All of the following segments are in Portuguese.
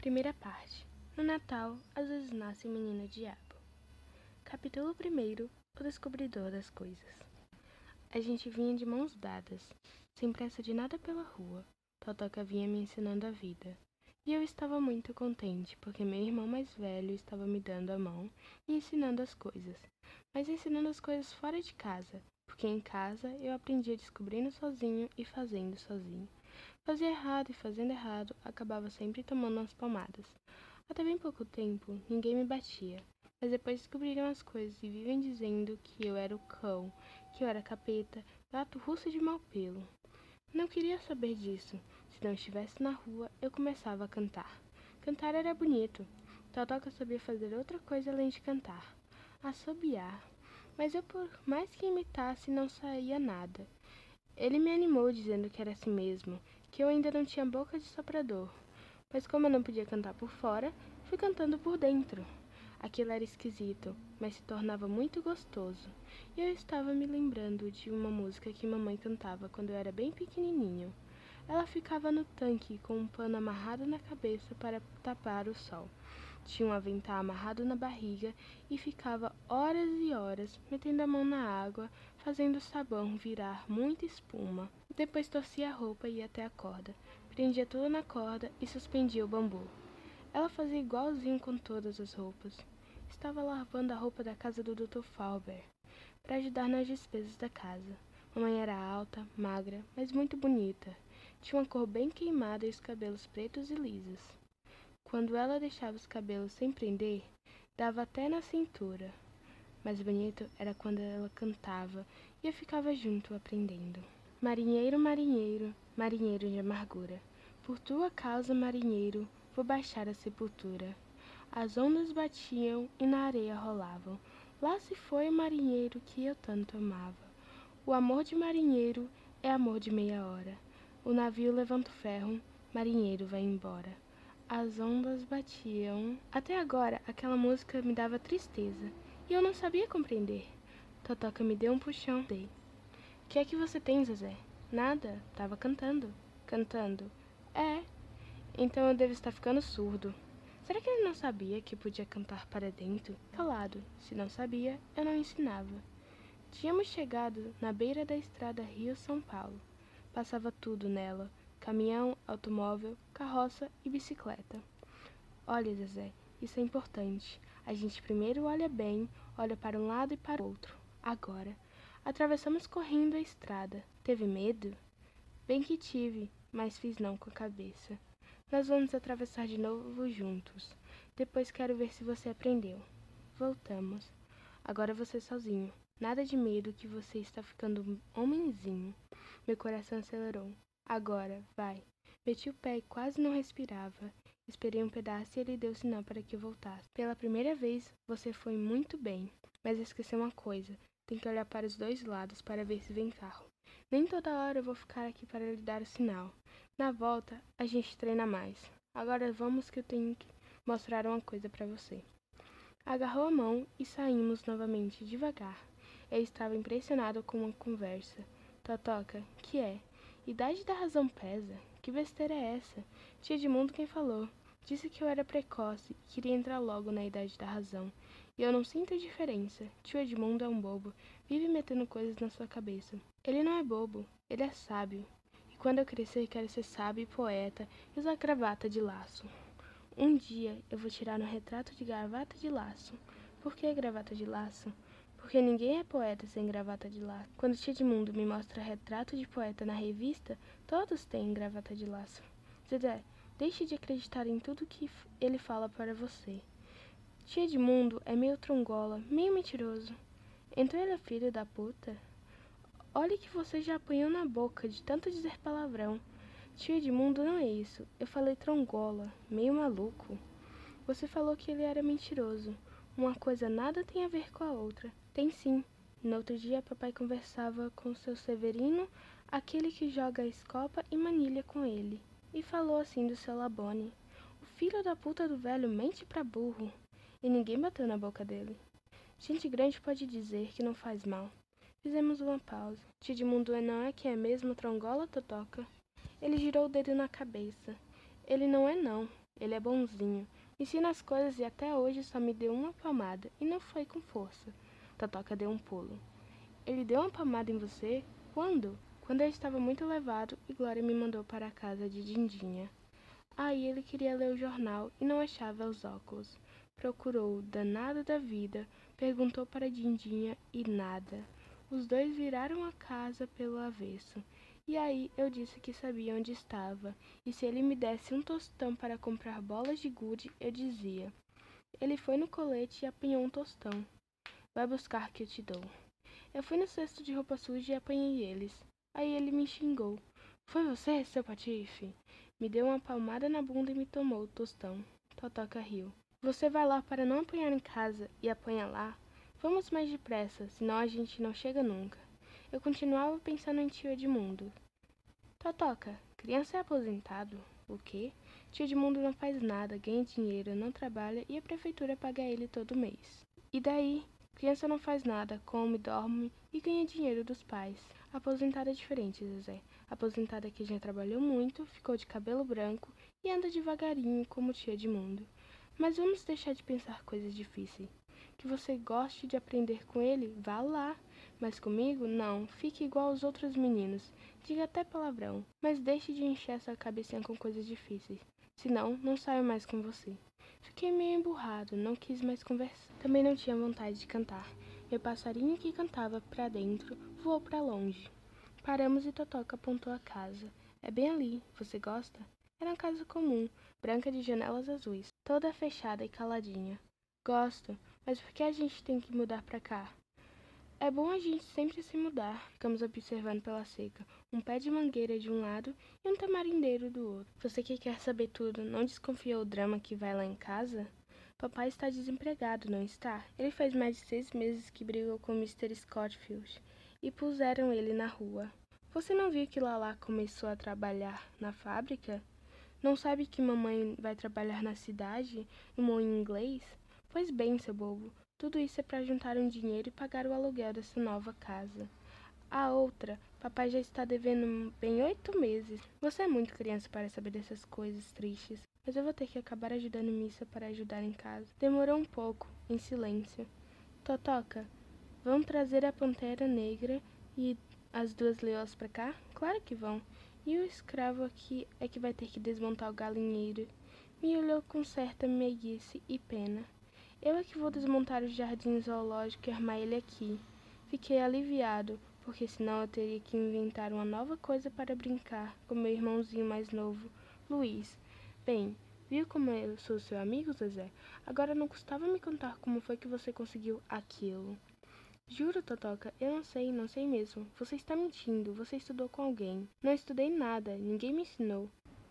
Primeira parte. No Natal, às vezes nasce o menino diabo. Capítulo 1 O descobridor das coisas. A gente vinha de mãos dadas, sem pressa de nada pela rua. Totoca vinha me ensinando a vida. E eu estava muito contente, porque meu irmão mais velho estava me dando a mão e ensinando as coisas. Mas ensinando as coisas fora de casa, porque em casa eu aprendia descobrindo sozinho e fazendo sozinho. Fazia errado e fazendo errado, acabava sempre tomando umas palmadas. Até bem pouco tempo, ninguém me batia. Mas depois descobriram as coisas e vivem dizendo que eu era o cão, que eu era capeta, gato russo de mau pelo. Não queria saber disso. Se não estivesse na rua, eu começava a cantar. Cantar era bonito. Totoca sabia fazer outra coisa além de cantar. Assobiar. Mas eu, por mais que imitasse, não saía nada. Ele me animou dizendo que era assim mesmo, que eu ainda não tinha boca de soprador. Mas como eu não podia cantar por fora, fui cantando por dentro. Aquilo era esquisito, mas se tornava muito gostoso. E eu estava me lembrando de uma música que mamãe cantava quando eu era bem pequenininho. Ela ficava no tanque com um pano amarrado na cabeça para tapar o sol. Tinha um avental amarrado na barriga e ficava horas e horas metendo a mão na água, fazendo o sabão virar muita espuma. Depois torcia a roupa e ia até a corda, prendia tudo na corda e suspendia o bambu. Ela fazia igualzinho com todas as roupas. Estava lavando a roupa da casa do Dr. Falber para ajudar nas despesas da casa. Mamãe era alta, magra, mas muito bonita. Tinha uma cor bem queimada e os cabelos pretos e lisos. Quando ela deixava os cabelos sem prender, dava até na cintura. Mais bonito era quando ela cantava e eu ficava junto aprendendo. Marinheiro, marinheiro, marinheiro de amargura, por tua causa, marinheiro, vou baixar a sepultura. As ondas batiam e na areia rolavam. Lá se foi o marinheiro que eu tanto amava. O amor de marinheiro é amor de meia hora. O navio levanta o ferro, marinheiro vai embora. As ondas batiam. Até agora, aquela música me dava tristeza e eu não sabia compreender. Totoca me deu um puxão. Dei. Que é que você tem, Zezé? Nada. Tava cantando. Cantando. É. Então eu devo estar ficando surdo. Será que ele não sabia que podia cantar para dentro? Calado. Se não sabia, eu não ensinava. Tínhamos chegado na beira da estrada Rio-São Paulo. Passava tudo nela caminhão, automóvel, carroça e bicicleta. Olha, Zezé, isso é importante. A gente primeiro olha bem, olha para um lado e para o outro. Agora, atravessamos correndo a estrada. Teve medo? Bem que tive, mas fiz não com a cabeça. Nós vamos atravessar de novo juntos. Depois quero ver se você aprendeu. Voltamos. Agora você sozinho. Nada de medo que você está ficando homenzinho. Meu coração acelerou. Agora, vai. Meti o pé e quase não respirava. Esperei um pedaço e ele deu sinal para que eu voltasse. Pela primeira vez, você foi muito bem. Mas esqueceu uma coisa. Tem que olhar para os dois lados para ver se vem carro. Nem toda hora eu vou ficar aqui para lhe dar o sinal. Na volta, a gente treina mais. Agora vamos que eu tenho que mostrar uma coisa para você. Agarrou a mão e saímos novamente devagar. Eu estava impressionado com uma conversa. Totoca, que é? Idade da razão pesa? Que besteira é essa? Tia Edmundo quem falou. Disse que eu era precoce e queria entrar logo na idade da razão. E eu não sinto diferença. Tio Edmundo é um bobo. Vive metendo coisas na sua cabeça. Ele não é bobo. Ele é sábio. E quando eu crescer, quero ser sábio e poeta e usar gravata de laço. Um dia eu vou tirar um retrato de gravata de laço. Por que gravata de laço? Porque ninguém é poeta sem gravata de laço. Quando Tia de me mostra retrato de poeta na revista, todos têm gravata de laço. Zezé, deixe de acreditar em tudo que ele fala para você. Tia de Mundo é meio trongola, meio mentiroso. Então ele é filho da puta? Olhe que você já apanhou na boca de tanto dizer palavrão. Tio Edmundo não é isso. Eu falei trongola, meio maluco. Você falou que ele era mentiroso. Uma coisa nada tem a ver com a outra. Tem sim. No outro dia, papai conversava com seu Severino, aquele que joga escopa e manilha com ele, e falou assim do seu Labone. O filho da puta do velho mente pra burro. E ninguém bateu na boca dele. Gente grande pode dizer que não faz mal. Fizemos uma pausa. Tidmundo não é que é mesmo trongola, Totoca? Ele girou o dedo na cabeça. Ele não é não. ele é bonzinho. Ensina as coisas e até hoje só me deu uma palmada e não foi com força. Totoca deu um pulo. Ele deu uma palmada em você? Quando? Quando eu estava muito levado e Glória me mandou para a casa de Dindinha. Aí ele queria ler o jornal e não achava os óculos. Procurou o danado da vida, perguntou para Dindinha e nada. Os dois viraram a casa pelo avesso. E aí eu disse que sabia onde estava, e se ele me desse um tostão para comprar bolas de gude, eu dizia. Ele foi no colete e apanhou um tostão. Vai buscar que eu te dou. Eu fui no cesto de roupa suja e apanhei eles. Aí ele me xingou. Foi você, seu patife? Me deu uma palmada na bunda e me tomou o tostão. Totoca riu. Você vai lá para não apanhar em casa e apanha lá? Vamos mais depressa, senão a gente não chega nunca. Eu continuava pensando em tio Edmundo. Totoca, criança é aposentado. O quê? Tio Edmundo não faz nada, ganha dinheiro, não trabalha e a prefeitura paga ele todo mês. E daí? Criança não faz nada, come, dorme e ganha dinheiro dos pais. Aposentada é diferente, Zezé. Aposentada que já trabalhou muito, ficou de cabelo branco e anda devagarinho como tia Edmundo. Mas vamos deixar de pensar coisas difíceis. Que você goste de aprender com ele, vá lá. Mas comigo, não. Fique igual aos outros meninos. Diga até palavrão. Mas deixe de encher essa cabecinha com coisas difíceis. Senão, não saio mais com você. Fiquei meio emburrado, não quis mais conversar. Também não tinha vontade de cantar. Meu passarinho que cantava para dentro voou para longe. Paramos e Totoca apontou a casa. É bem ali. Você gosta? Era uma casa comum, branca de janelas azuis, toda fechada e caladinha. Gosto, mas por que a gente tem que mudar para cá? É bom a gente sempre se mudar. Ficamos observando pela seca, um pé de mangueira de um lado e um tamarindeiro do outro. Você que quer saber tudo, não desconfia o drama que vai lá em casa? Papai está desempregado, não está? Ele faz mais de seis meses que brigou com Mr. Scottfield e puseram ele na rua. Você não viu que Lala começou a trabalhar na fábrica? Não sabe que mamãe vai trabalhar na cidade, no moinho inglês? Pois bem, seu bobo, tudo isso é para juntar um dinheiro e pagar o aluguel dessa nova casa. A outra, papai já está devendo bem oito meses. Você é muito criança para saber dessas coisas tristes, mas eu vou ter que acabar ajudando Missa para ajudar em casa. Demorou um pouco, em silêncio. Totoca, vão trazer a pantera negra e as duas leões para cá? Claro que vão. E o escravo aqui é que vai ter que desmontar o galinheiro. Me olhou com certa meiguice e pena. Eu é que vou desmontar o jardim zoológico e armar ele aqui. Fiquei aliviado, porque senão eu teria que inventar uma nova coisa para brincar com meu irmãozinho mais novo, Luiz. Bem, viu como eu sou seu amigo, Zezé? Agora não custava me contar como foi que você conseguiu aquilo. Juro, Totoca, eu não sei, não sei mesmo. Você está mentindo, você estudou com alguém. Não estudei nada, ninguém me ensinou.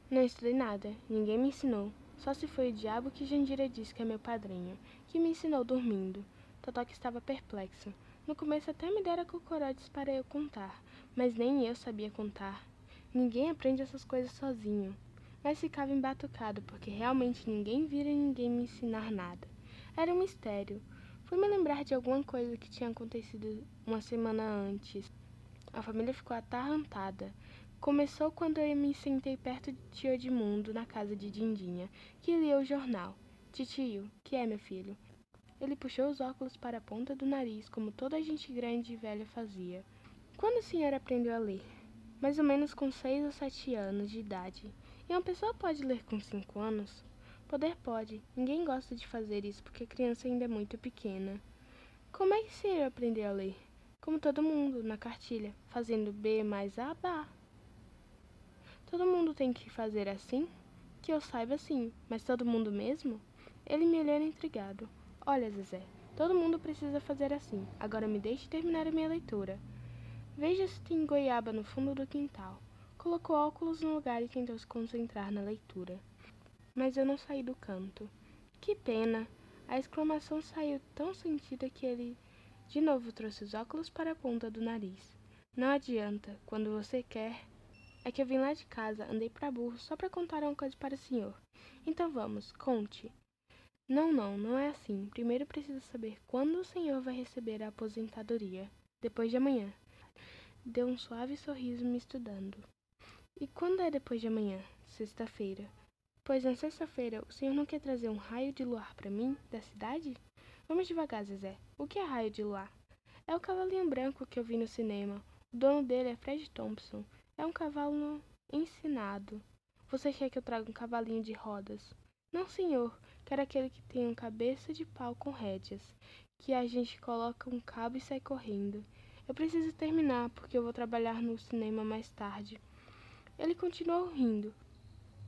Não estudei nada, ninguém me ensinou. Só se foi o diabo que Jandira disse que é meu padrinho, que me ensinou dormindo. Totoque estava perplexo. No começo até me dera cocorotes para eu contar, mas nem eu sabia contar. Ninguém aprende essas coisas sozinho. Mas ficava embatucado, porque realmente ninguém vira ninguém me ensinar nada. Era um mistério. Fui me lembrar de alguma coisa que tinha acontecido uma semana antes. A família ficou atarrantada. Começou quando eu me sentei perto de tio Edmundo na casa de Dindinha, que lia o jornal. Titio, que é, meu filho? Ele puxou os óculos para a ponta do nariz, como toda gente grande e velha fazia. Quando o senhor aprendeu a ler? Mais ou menos com seis ou sete anos de idade. E uma pessoa pode ler com cinco anos? Poder pode. Ninguém gosta de fazer isso porque a criança ainda é muito pequena. Como é que o senhor aprendeu a ler? Como todo mundo, na cartilha, fazendo B mais A, Bá. Todo mundo tem que fazer assim? Que eu saiba sim, mas todo mundo mesmo? Ele me olhou intrigado. Olha, Zezé, todo mundo precisa fazer assim. Agora me deixe terminar a minha leitura. Veja se tem goiaba no fundo do quintal. Colocou óculos no lugar e tentou se concentrar na leitura. Mas eu não saí do canto. Que pena! A exclamação saiu tão sentida que ele de novo trouxe os óculos para a ponta do nariz. Não adianta, quando você quer, é que eu vim lá de casa, andei para burro só para contar uma coisa para o senhor. Então vamos, conte. Não, não, não é assim. Primeiro preciso saber quando o senhor vai receber a aposentadoria. Depois de amanhã. Deu um suave sorriso me estudando. E quando é depois de amanhã? Sexta-feira. Pois na sexta-feira o senhor não quer trazer um raio de luar para mim, da cidade? Vamos devagar, Zezé. O que é raio de luar? É o cavalinho branco que eu vi no cinema. O dono dele é Fred Thompson. É um cavalo ensinado. Você quer que eu traga um cavalinho de rodas? Não, senhor. Quero aquele que tem uma cabeça de pau com rédeas, que a gente coloca um cabo e sai correndo. Eu preciso terminar, porque eu vou trabalhar no cinema mais tarde. Ele continuou rindo.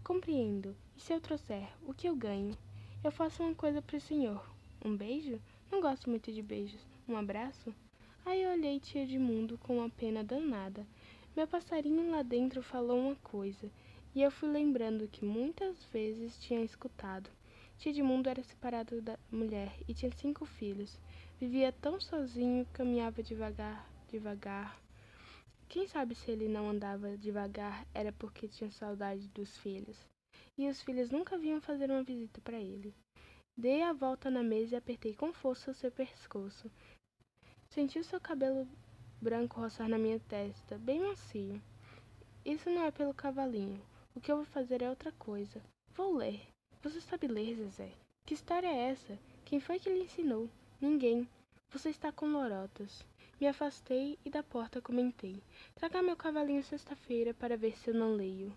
Compreendo. E se eu trouxer, o que eu ganho? Eu faço uma coisa para o senhor. Um beijo? Não gosto muito de beijos. Um abraço? Aí eu olhei tia de mundo com uma pena danada. Meu passarinho lá dentro falou uma coisa, e eu fui lembrando que muitas vezes tinha escutado. Tia de mundo era separado da mulher e tinha cinco filhos. Vivia tão sozinho, caminhava devagar, devagar. Quem sabe se ele não andava devagar era porque tinha saudade dos filhos. E os filhos nunca vinham fazer uma visita para ele. Dei a volta na mesa e apertei com força o seu pescoço. Senti o seu cabelo branco roçar na minha testa, bem macio. Isso não é pelo cavalinho. O que eu vou fazer é outra coisa. Vou ler. Você sabe ler, Zezé? Que história é essa? Quem foi que lhe ensinou? Ninguém. Você está com lorotas. Me afastei e da porta comentei. Traga meu cavalinho sexta-feira para ver se eu não leio.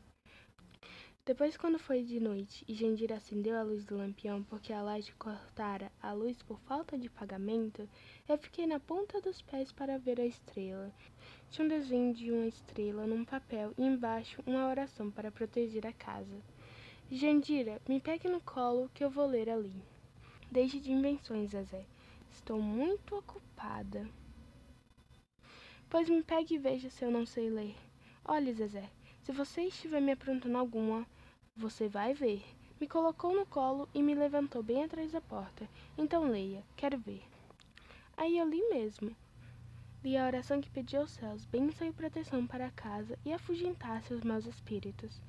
Depois, quando foi de noite e Jandira acendeu a luz do lampião porque a laje cortara a luz por falta de pagamento, eu fiquei na ponta dos pés para ver a estrela. Tinha um desenho de uma estrela num papel e embaixo uma oração para proteger a casa. Jandira, me pegue no colo que eu vou ler ali. Deixe de invenções, Zezé. Estou muito ocupada. Pois me pegue e veja se eu não sei ler. Olhe, Zezé, se você estiver me aprontando alguma, você vai ver. Me colocou no colo e me levantou bem atrás da porta. Então leia, quero ver. Aí eu li mesmo. Li a oração que pediu aos céus, bênção e proteção para a casa e afugentasse os maus espíritos.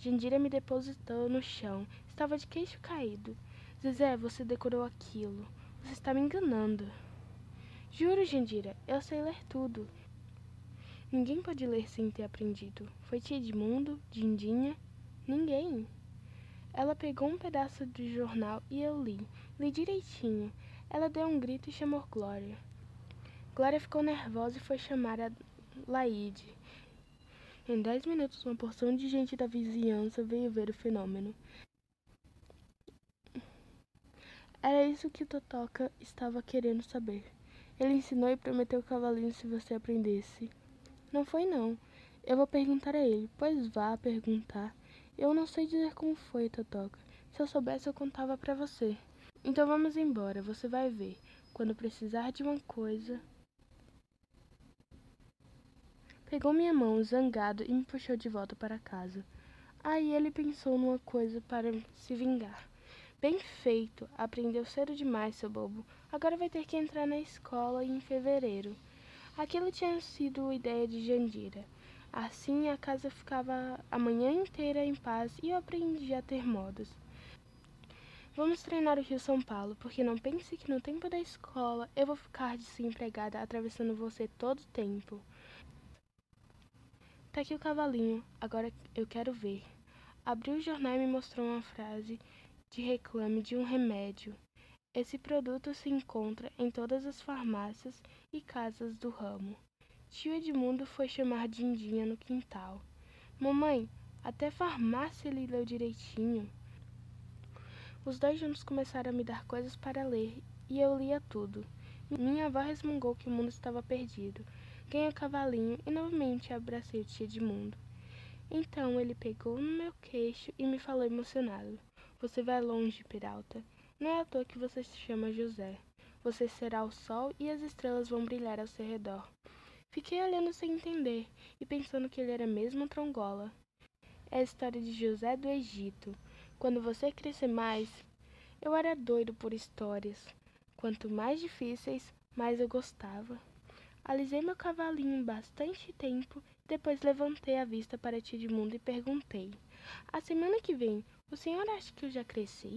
Jandira me depositou no chão. Estava de queixo caído. Zezé, você decorou aquilo. Você está me enganando. Juro, Jandira, eu sei ler tudo. Ninguém pode ler sem ter aprendido. Foi tia Edmundo, Dindinha, Ninguém. Ela pegou um pedaço de jornal e eu li. Li direitinho. Ela deu um grito e chamou Glória. Glória ficou nervosa e foi chamar a Laide. Em dez minutos, uma porção de gente da vizinhança veio ver o fenômeno. Era isso que Totoca estava querendo saber. Ele ensinou e prometeu o cavalinho se você aprendesse. Não foi não. Eu vou perguntar a ele. Pois vá perguntar. Eu não sei dizer como foi, Totoca. Se eu soubesse, eu contava para você. Então vamos embora, você vai ver. Quando precisar de uma coisa. Pegou minha mão, zangado, e me puxou de volta para casa. Aí ele pensou numa coisa para se vingar. Bem feito, aprendeu cedo demais, seu bobo. Agora vai ter que entrar na escola em fevereiro. Aquilo tinha sido ideia de Jandira. Assim a casa ficava a manhã inteira em paz e eu aprendi a ter modos. Vamos treinar o Rio São Paulo, porque não pense que no tempo da escola eu vou ficar desempregada atravessando você todo o tempo. Tá aqui o cavalinho, agora eu quero ver. Abriu o jornal e me mostrou uma frase de reclame de um remédio. Esse produto se encontra em todas as farmácias e casas do ramo. Tio Edmundo foi chamar Dindinha no quintal. Mamãe, até farmácia ele leu direitinho. Os dois juntos começaram a me dar coisas para ler, e eu lia tudo. Minha avó resmungou que o mundo estava perdido. Ganhei o cavalinho e novamente abracei o tio Edmundo. Então ele pegou no meu queixo e me falou emocionado. Você vai longe, Peralta. Não é à toa que você se chama José. Você será o sol e as estrelas vão brilhar ao seu redor. Fiquei olhando sem entender e pensando que ele era mesmo trongola. É a história de José do Egito. Quando você crescer mais, eu era doido por histórias. Quanto mais difíceis, mais eu gostava. Alisei meu cavalinho bastante tempo, depois levantei a vista para Tidmundo e perguntei: A semana que vem, o senhor acha que eu já cresci?